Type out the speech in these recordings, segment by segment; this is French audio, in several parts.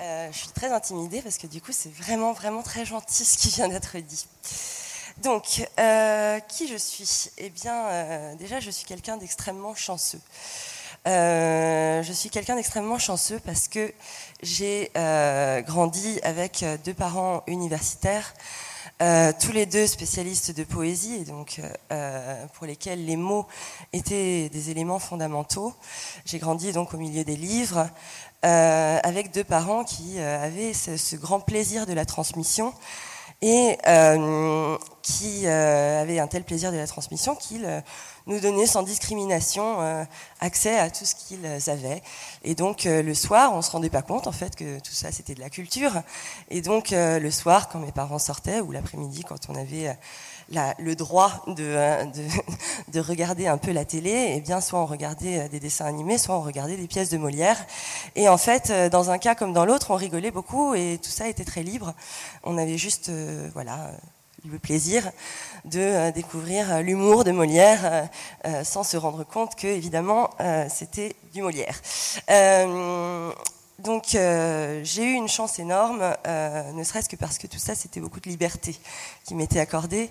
Euh, je suis très intimidée parce que du coup, c'est vraiment, vraiment très gentil ce qui vient d'être dit. Donc, euh, qui je suis? Eh bien, euh, déjà, je suis quelqu'un d'extrêmement chanceux. Je suis quelqu'un d'extrêmement chanceux parce que j'ai grandi avec deux parents universitaires, euh, tous les deux spécialistes de poésie, et donc euh, pour lesquels les mots étaient des éléments fondamentaux. J'ai grandi donc au milieu des livres, euh, avec deux parents qui euh, avaient ce grand plaisir de la transmission et euh, qui euh, avaient un tel plaisir de la transmission qu'ils euh, nous donnaient sans discrimination euh, accès à tout ce qu'ils avaient. Et donc euh, le soir, on se rendait pas compte en fait que tout ça c'était de la culture. Et donc le soir, quand mes parents sortaient, ou l'après-midi, quand on avait le droit de, euh, de, de regarder un peu la télé, et bien soit on regardait euh, des dessins animés, soit on regardait des pièces de Molière. Et en fait, euh, dans un cas comme dans l'autre, on rigolait beaucoup et tout ça était très libre. On avait juste, voilà, le plaisir de découvrir l'humour de Molière sans se rendre compte que, évidemment, c'était du Molière. Donc euh, j'ai eu une chance énorme, euh, ne serait-ce que parce que tout ça, c'était beaucoup de liberté qui m'était accordée.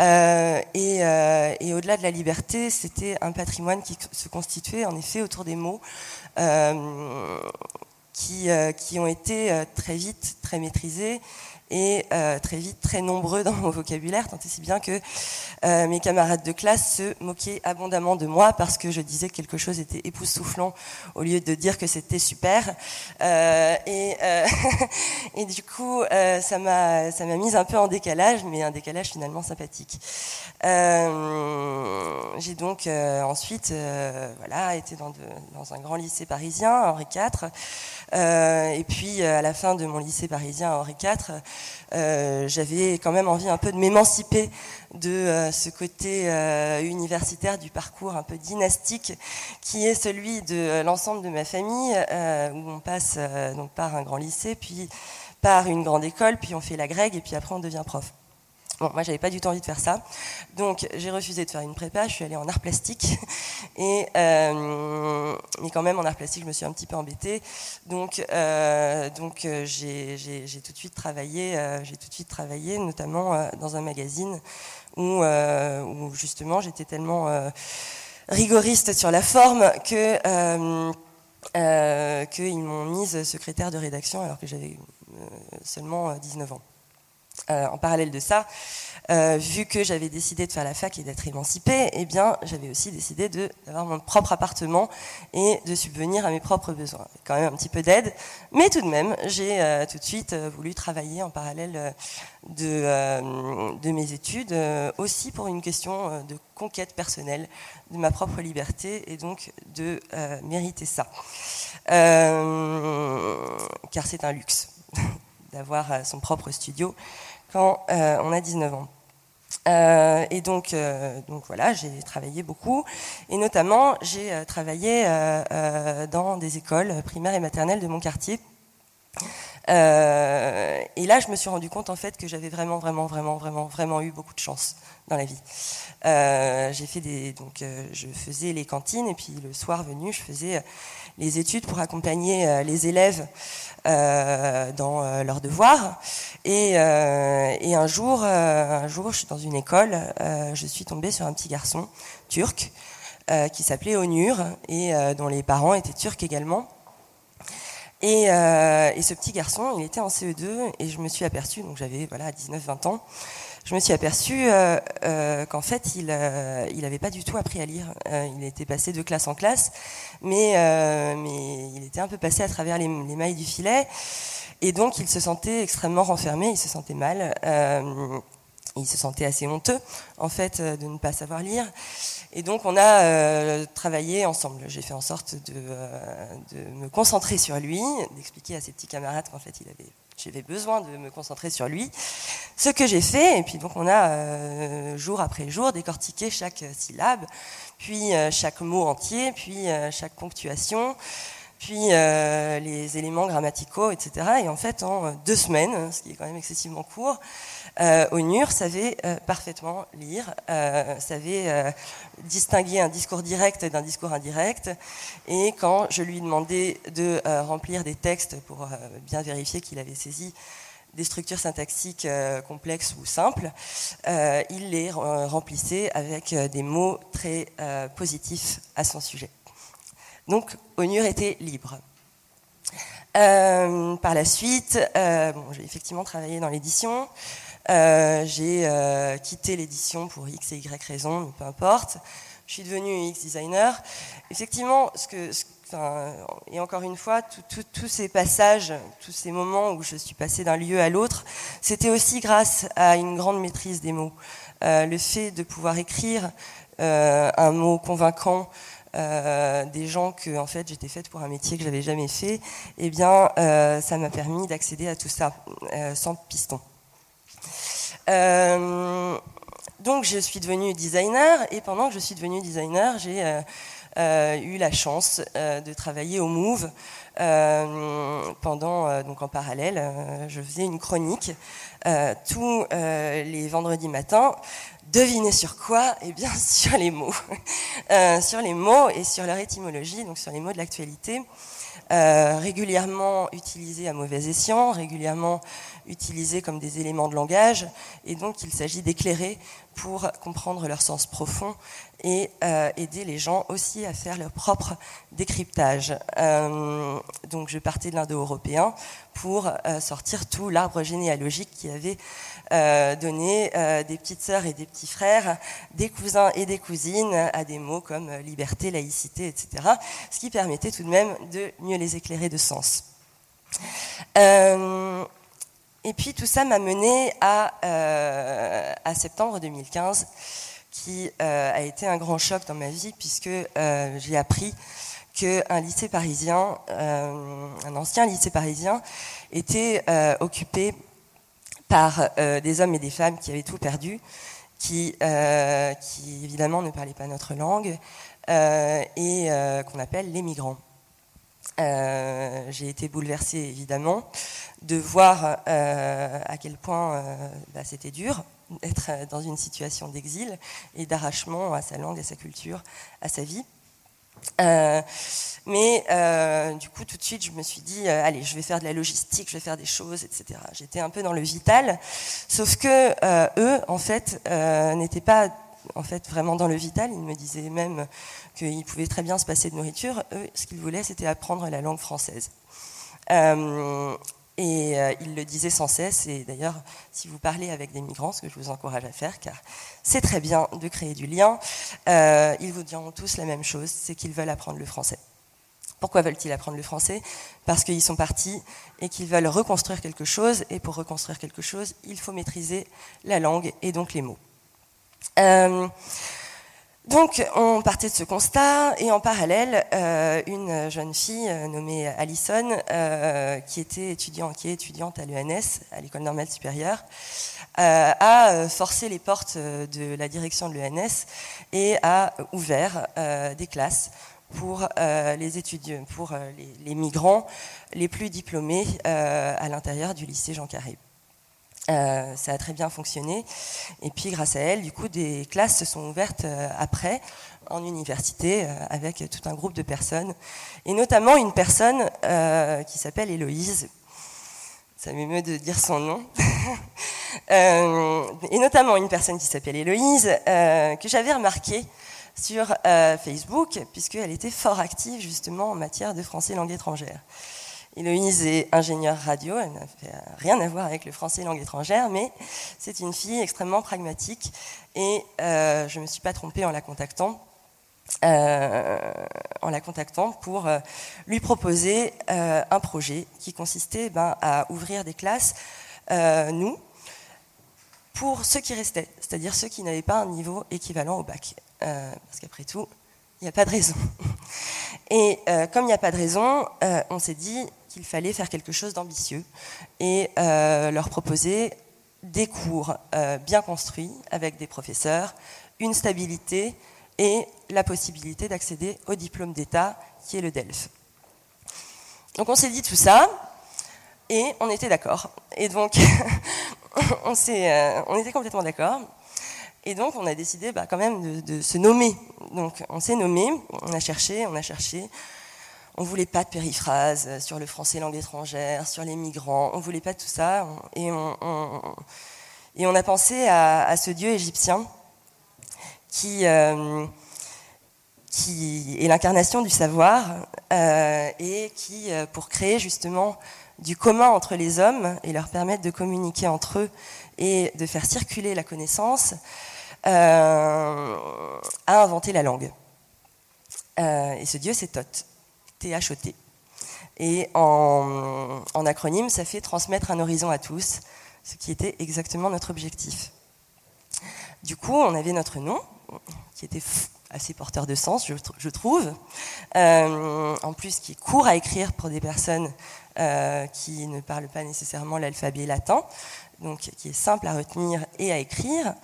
Euh, et au-delà de la liberté, c'était un patrimoine qui se constituait en effet autour des mots. qui, ont été très vite très maîtrisés et euh, très vite très nombreux dans mon vocabulaire, tant et si bien que euh, mes camarades de classe se moquaient abondamment de moi parce que je disais que quelque chose était époustouflant au lieu de dire que c'était super. Euh, et, du coup, ça m'a ça m'a mise un peu en décalage, mais un décalage finalement sympathique. J'ai donc ensuite voilà, été dans, dans un grand lycée parisien, Henri IV. Et puis, à la fin de mon lycée parisien Henri IV, euh, j'avais quand même envie un peu de m'émanciper de euh, ce côté euh, universitaire du parcours un peu dynastique qui est celui de l'ensemble de ma famille, où on passe donc par un grand lycée, puis par une grande école, puis on fait la grecque, et puis après on devient prof. Bon, moi, j'avais pas du tout envie de faire ça. Donc, j'ai refusé de faire une prépa. Je suis allée en art plastique. Et, euh, mais quand même, en art plastique, je me suis un petit peu embêtée. Donc, euh, donc euh, j'ai tout de suite travaillé. j'ai tout de suite travaillé, notamment dans un magazine où, où justement, j'étais tellement rigoriste sur la forme que qu'ils m'ont mise secrétaire de rédaction alors que j'avais seulement euh, 19 ans. Euh, en parallèle de ça, euh, vu que j'avais décidé de faire la fac et d'être émancipée, eh bien, j'avais aussi décidé d'avoir mon propre appartement et de subvenir à mes propres besoins. Quand même un petit peu d'aide, mais tout de même, j'ai euh, tout de suite voulu travailler en parallèle de, mes études, aussi pour une question de conquête personnelle de ma propre liberté et donc de mériter ça. Car c'est un luxe d'avoir euh, son propre studio quand euh, on a 19 ans. Euh, et donc, donc voilà, j'ai travaillé beaucoup, et notamment j'ai travaillé dans des écoles primaires et maternelles de mon quartier. Euh, et là, je me suis rendu compte en fait que j'avais vraiment, vraiment, vraiment, vraiment, vraiment eu beaucoup de chance dans la vie. Euh, j'ai fait donc, euh, je faisais les cantines et puis le soir venu, je faisais les études pour accompagner les élèves dans leurs devoirs. Et, et un jour, un jour, je suis dans une école, je suis tombée sur un petit garçon turc qui s'appelait Onur et dont les parents étaient turcs également. Et, euh, et ce petit garçon, il était en CE2 et je me suis aperçue, donc j'avais voilà 19-20 ans, je me suis aperçue euh, euh, qu'en fait il euh, il avait pas du tout appris à lire. Il était passé de classe en classe, mais mais il était un peu passé à travers les mailles du filet et donc il se sentait extrêmement renfermé, il se sentait mal. Il se sentait assez honteux, en fait, euh, de ne pas savoir lire. Et donc, on a euh, travaillé ensemble. J'ai fait en sorte de, euh, de, me concentrer sur lui, d'expliquer à ses petits camarades qu'en fait, j'avais besoin de me concentrer sur lui. Ce que j'ai fait, et puis donc, on a jour après jour décortiqué chaque syllabe, puis chaque mot entier, puis chaque ponctuation puis les éléments grammaticaux, etc. Et en fait, en deux semaines, ce qui est quand même excessivement court, euh, Onur savait euh, parfaitement lire, euh, savait euh, distinguer un discours direct d'un discours indirect. Et quand je lui demandais de remplir des textes pour bien vérifier qu'il avait saisi des structures syntaxiques complexes ou simples, il les remplissait avec des mots très positifs à son sujet. Donc, Onur était libre. Par la suite, j'ai effectivement travaillé dans l'édition. Euh, j'ai euh, quitté l'édition pour X et Y raisons, mais peu importe. Je suis devenue UX designer. Effectivement, et encore une fois, tous ces passages, tous ces moments où je suis passée d'un lieu à l'autre, c'était aussi grâce à une grande maîtrise des mots. Euh, le fait de pouvoir écrire un mot convaincant, des gens que en fait j'étais faite pour un métier que j'avais jamais fait, eh bien ça m'a permis d'accéder à tout ça sans piston. Euh, donc je suis devenue designer et pendant que je suis devenue designer, j'ai euh, euh, eu la chance de travailler au Move. pendant donc en parallèle, je faisais une chronique tous les vendredis matins Devinez sur quoi? Eh bien, sur les mots. Sur les mots et sur leur étymologie, donc sur les mots de l'actualité, euh, régulièrement utilisés à mauvais escient, régulièrement utilisés comme des éléments de langage, et donc il s'agit d'éclairer pour comprendre leur sens profond et euh, aider les gens aussi à faire leur propre décryptage. Euh, donc je partais de l'indo-européen pour euh, sortir tout l'arbre généalogique qui avait donné des petites sœurs et des petits frères, des cousins et des cousines à des mots comme liberté, laïcité, etc. Ce qui permettait tout de même de mieux les éclairer de sens. Et puis tout ça m'a mené à, septembre 2015, qui euh, a été un grand choc dans ma vie, puisque euh, j'ai appris qu'un lycée parisien, euh, un ancien lycée parisien, était occupé par des hommes et des femmes qui avaient tout perdu, qui, évidemment ne parlaient pas notre langue, et qu'on appelle les migrants. J'ai été bouleversée évidemment de voir à quel point bah, c'était dur d'être dans une situation d'exil et d'arrachement à sa langue, à sa culture, à sa vie. Euh, mais euh, du coup, tout de suite, je me suis dit, euh, allez, je vais faire de la logistique, je vais faire des choses, etc. J'étais un peu dans le vital, sauf que eux, en fait, n'étaient pas en fait vraiment dans le vital. Ils me disaient même qu'ils pouvaient très bien se passer de nourriture. Eux, ce qu'ils voulaient, c'était apprendre la langue française. Et euh, ils le disaient sans cesse. Et d'ailleurs, si vous parlez avec des migrants, ce que je vous encourage à faire, car c'est très bien de créer du lien, euh, ils vous diront tous la même chose, c'est qu'ils veulent apprendre le français. Pourquoi veulent-ils apprendre le français? Parce qu'ils sont partis et qu'ils veulent reconstruire quelque chose. Et pour reconstruire quelque chose, il faut maîtriser la langue et donc les mots. Euh, donc, on partait de ce constat, et en parallèle, euh, une jeune fille euh, nommée Alison, euh, qui était étudiante, qui est étudiante à l'ENS, à l'École normale supérieure, a forcé les portes de la direction de l'ENS et a ouvert des classes pour les étudiants, pour les, migrants les plus diplômés à l'intérieur du lycée Jean Carré. Euh, ça a très bien fonctionné. Et puis, grâce à elle, du coup, des classes se sont ouvertes euh, après en université euh, avec tout un groupe de personnes, et notamment une personne qui s'appelle Héloïse. Ça m'émeut de dire son nom. et notamment une personne qui s'appelle Héloïse, que j'avais remarqué sur Facebook, puisqu'elle était fort active justement en matière de français langue étrangère. Héloïse est ingénieure radio, elle n'a rien à voir avec le français langue étrangère, mais c'est une fille extrêmement pragmatique et euh, je ne me suis pas trompée en la contactant. Euh, en la contactant pour euh, lui proposer un projet qui consistait ben, à ouvrir des classes, nous, pour ceux qui restaient, c'est-à-dire ceux qui n'avaient pas un niveau équivalent au bac. Parce qu'après tout, il n'y a pas de raison. Et comme il n'y a pas de raison, on s'est dit qu'il fallait faire quelque chose d'ambitieux et leur proposer des cours bien construits avec des professeurs, une stabilité et la possibilité d'accéder au diplôme d'État qui est le DELF. Donc on s'est dit tout ça et on était d'accord. Et donc on, on était complètement d'accord. Et donc, on a décidé bah, quand même de, se nommer. Donc, on s'est nommé, on a cherché, on a cherché. On voulait pas de périphrase sur le français langue étrangère, sur les migrants. On voulait pas tout ça. Et on, a pensé à, ce dieu égyptien qui, euh, qui est l'incarnation du savoir euh, et qui, euh, pour créer justement du commun entre les hommes et leur permettre de communiquer entre eux et de faire circuler la connaissance, euh, a inventé la langue. Euh, et ce dieu, c'est Thoth, T-H-O-T. Et en, acronyme, ça fait transmettre un horizon à tous, ce qui était exactement notre objectif. Du coup, on avait notre nom, qui était assez porteur de sens, je, trouve. Euh, en plus, qui est court à écrire pour des personnes qui ne parlent pas nécessairement l'alphabet latin donc qui est simple à retenir et à écrire.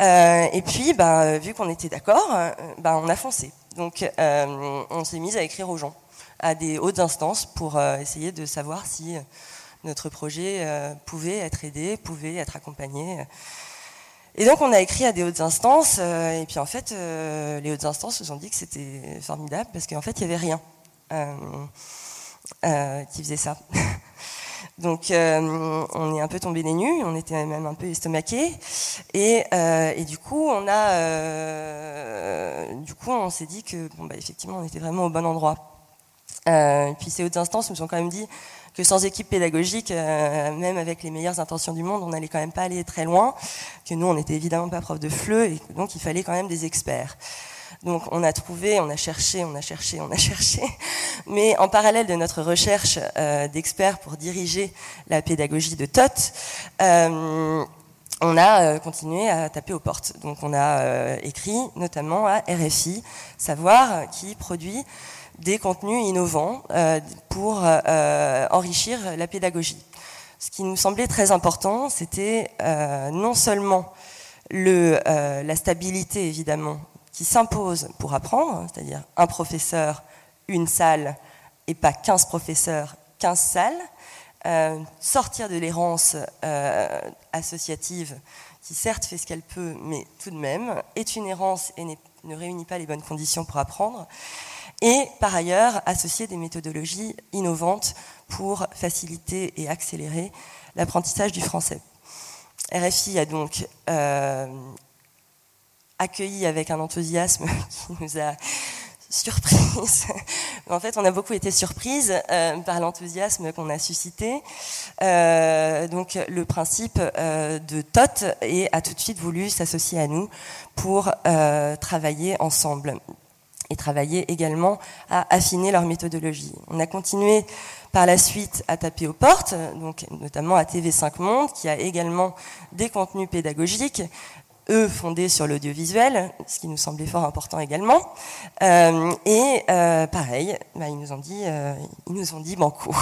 Euh, et puis, bah, vu qu'on était d'accord, euh, bah, on a foncé. Donc, euh, on s'est mis à écrire aux gens, à des hautes instances, pour essayer de savoir si notre projet pouvait être aidé, pouvait être accompagné. Et donc, on a écrit à des hautes instances, et puis en fait, les hautes instances nous ont dit que c'était formidable, parce qu'en fait, il n'y avait rien qui faisait ça. Donc euh, on est un peu tombé des nues, on était même un peu estomaqués, et, euh, du coup on a, euh, du coup on s'est dit que bah effectivement on était vraiment au bon endroit. Et puis ces hautes instances nous ont quand même dit que sans équipe pédagogique, même avec les meilleures intentions du monde, on n'allait quand même pas aller très loin, que nous on n'était évidemment pas prof de fleu, et donc il fallait quand même des experts. Donc on a trouvé, on a cherché, on a cherché, on a cherché. Mais en parallèle de notre recherche euh, d'experts pour diriger la pédagogie de TOT, euh, on a euh, continué à taper aux portes. Donc on a écrit notamment à RFI, Savoir, qui produit des contenus innovants pour enrichir la pédagogie. Ce qui nous semblait très important, c'était non seulement le, la stabilité évidemment qui s'impose pour apprendre, c'est-à-dire un professeur, une salle, et pas 15 professeurs, 15 salles, euh, sortir de l'errance euh, associative, qui certes fait ce qu'elle peut, mais tout de même est une errance et ne réunit pas les bonnes conditions pour apprendre, et par ailleurs associer des méthodologies innovantes pour faciliter et accélérer l'apprentissage du français. RFI a donc euh, accueilli avec un enthousiasme qui nous a surprise. en fait, on a beaucoup été surprise euh, par l'enthousiasme qu'on a suscité. Euh, donc, le principe de TOT et a tout de suite voulu s'associer à nous pour travailler ensemble et travailler également à affiner leur méthodologie. On a continué par la suite à taper aux portes, notamment à TV5 Monde, qui a également des contenus pédagogiques, eux fondés sur l'audiovisuel, ce qui nous semblait fort important également. Euh, et euh, pareil, bah, ils nous ont dit, euh, ils nous ont dit banco.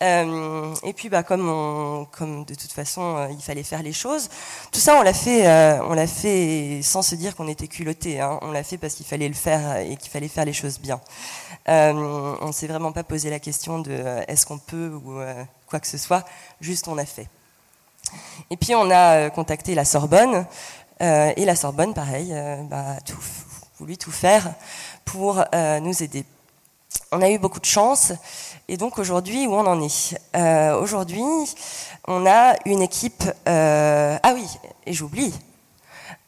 et puis, bah, comme, comme de toute façon, il fallait faire les choses, tout ça, on l'a fait, on l'a fait sans se dire qu'on était culotté. Hein. On l'a fait parce qu'il fallait le faire et qu'il fallait faire les choses bien. on s'est vraiment pas posé la question de est-ce qu'on peut ou quoi que ce soit. Juste, on a fait. Et puis on a euh, contacté la Sorbonne, euh, et la Sorbonne, pareil, euh, bah, tout, voulu tout faire pour nous aider. On a eu beaucoup de chance, et donc aujourd'hui, où on en est? Aujourd'hui, on a une équipe... ah oui, et j'oublie,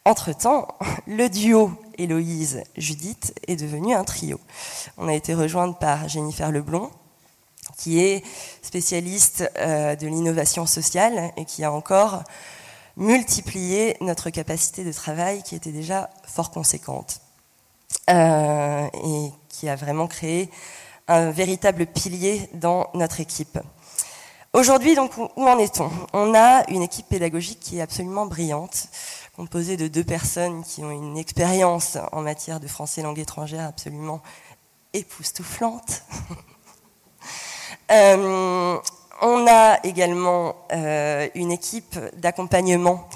entre-temps, le duo Héloïse-Judith est devenu un trio. On a été rejointe par Jennifer Leblond, qui est spécialiste euh, de l'innovation sociale et qui a encore multiplié notre capacité de travail qui était déjà fort conséquente euh, et qui a vraiment créé un véritable pilier dans notre équipe. Aujourd'hui, donc, où en est-on? On a une équipe pédagogique qui est absolument brillante, composée de deux personnes qui ont une expérience en matière de français langue étrangère absolument époustouflante. Euh, on a également euh, une équipe d'accompagnement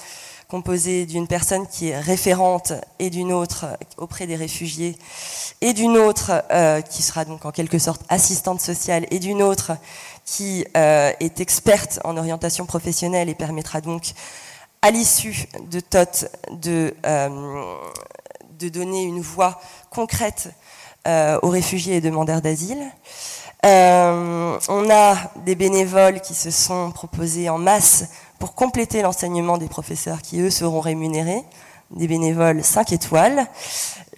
composée d'une personne qui est référente et d'une autre auprès des réfugiés et d'une autre euh, qui sera donc en quelque sorte assistante sociale et d'une autre qui est experte en orientation professionnelle et permettra donc à l'issue de TOT de, de donner une voix concrète aux réfugiés et demandeurs d'asile. On a des bénévoles qui se sont proposés en masse pour compléter l'enseignement des professeurs qui, eux, seront rémunérés, des bénévoles 5 étoiles.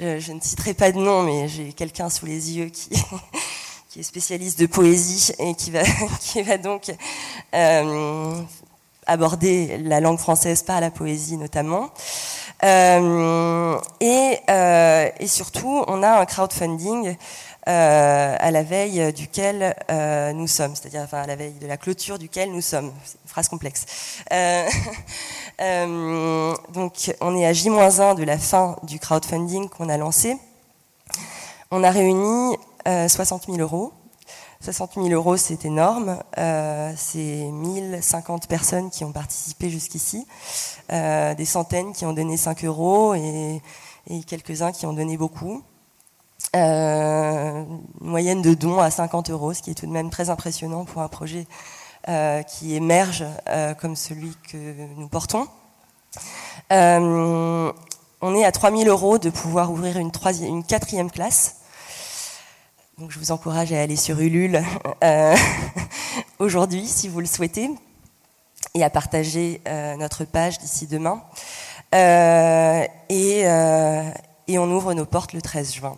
Euh, je ne citerai pas de nom, mais j'ai quelqu'un sous les yeux qui, est spécialiste de poésie et qui va, donc euh, aborder la langue française par la poésie notamment. Euh, euh, et, surtout, on a un crowdfunding euh, à la veille duquel euh, nous sommes, c'est-à-dire enfin, à la veille de la clôture duquel nous sommes. Une phrase complexe. Euh, donc, on est à J-1 de la fin du crowdfunding qu'on a lancé. On a réuni 60 000 euros. 60 000 euros, c'est énorme. Euh, c'est 1050 personnes qui ont participé jusqu'ici, euh, des centaines qui ont donné 5 euros et, et quelques-uns qui ont donné beaucoup. Euh, une moyenne de dons à 50 euros, ce qui est tout de même très impressionnant pour un projet euh, qui émerge euh, comme celui que nous portons. on est à 3000 euros de pouvoir ouvrir une, quatrième classe. Donc je vous encourage à aller sur Ulule aujourd'hui si vous le souhaitez et à partager notre page d'ici demain. et on ouvre nos portes le 13 juin.